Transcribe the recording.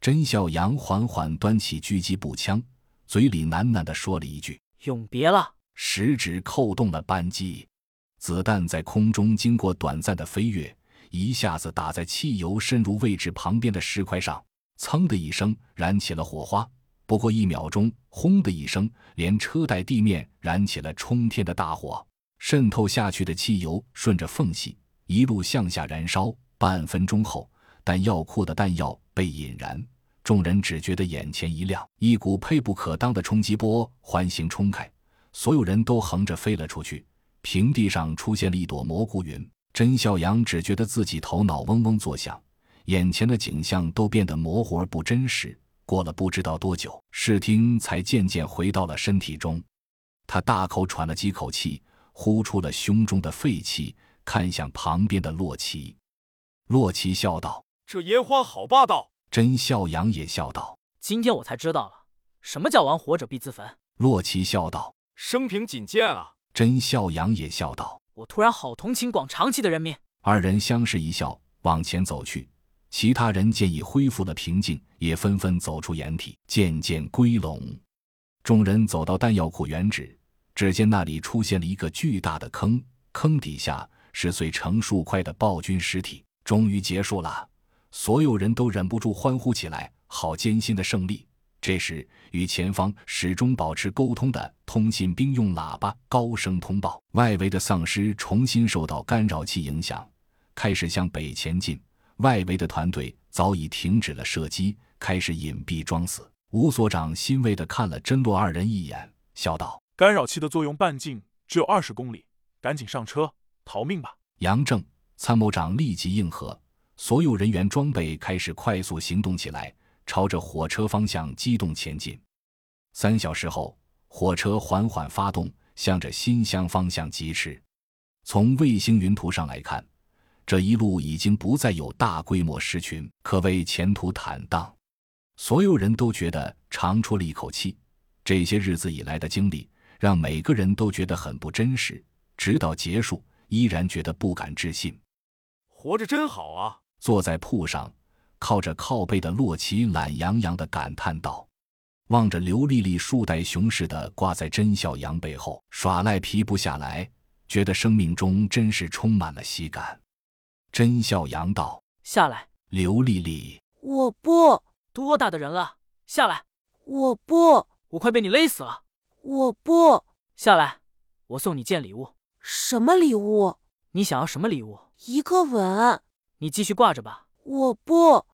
甄孝阳缓缓端起狙击步枪，嘴里喃喃地说了一句永别了，食指扣动了扳机，子弹在空中经过短暂的飞跃，一下子打在汽油渗入位置旁边的石块上，噌的一声燃起了火花。不过一秒钟，轰的一声，连车带地面燃起了冲天的大火。渗透下去的汽油顺着缝隙一路向下燃烧。半分钟后，弹药库的弹药被引燃，众人只觉得眼前一亮，一股配不可当的冲击波环形冲开，所有人都横着飞了出去。平地上出现了一朵蘑菇云。甄孝阳只觉得自己头脑嗡嗡作响，眼前的景象都变得模糊而不真实。过了不知道多久，视听才渐渐回到了身体中。他大口喘了几口气，呼出了胸中的废气，看向旁边的洛奇。洛奇笑道：“这烟花好霸道。”甄笑阳也笑道：“今天我才知道了，什么叫玩活者必自焚。”洛奇笑道：“生平仅见啊！”甄笑阳也笑道：“我突然好同情广长期的人民。”二人相视一笑，往前走去。其他人见已恢复了平静，也纷纷走出掩体，渐渐归拢。众人走到弹药库原址，只见那里出现了一个巨大的坑，坑底下是碎成数块的暴君尸体。终于结束了，所有人都忍不住欢呼起来。好艰辛的胜利！这时，与前方始终保持沟通的通信兵用喇叭高声通报：外围的丧尸重新受到干扰器影响，开始向北前进。外围的团队早已停止了射击，开始隐蔽装死。吴所长欣慰地看了甄洛二人一眼，笑道：“干扰器的作用半径只有二十公里，赶紧上车逃命吧！”杨正参谋长立即应和，所有人员装备开始快速行动起来，朝着火车方向机动前进。三小时后，火车缓缓发动，向着新乡方向疾驰。从卫星云图上来看。这一路已经不再有大规模尸群，可谓前途坦荡。所有人都觉得长出了一口气。这些日子以来的经历，让每个人都觉得很不真实。直到结束，依然觉得不敢置信。活着真好啊！坐在铺上，靠着靠背的洛奇懒洋洋地感叹道，望着刘丽丽树袋熊似的挂在甄小阳背后，耍赖皮不下来，觉得生命中真是充满了喜感。甄孝阳道：“下来。”刘丽丽：“我不。”多大的人了，下来！我不。我快被你勒死了！我不下来！我送你件礼物。什么礼物？你想要什么礼物？一个吻。你继续挂着吧。我不。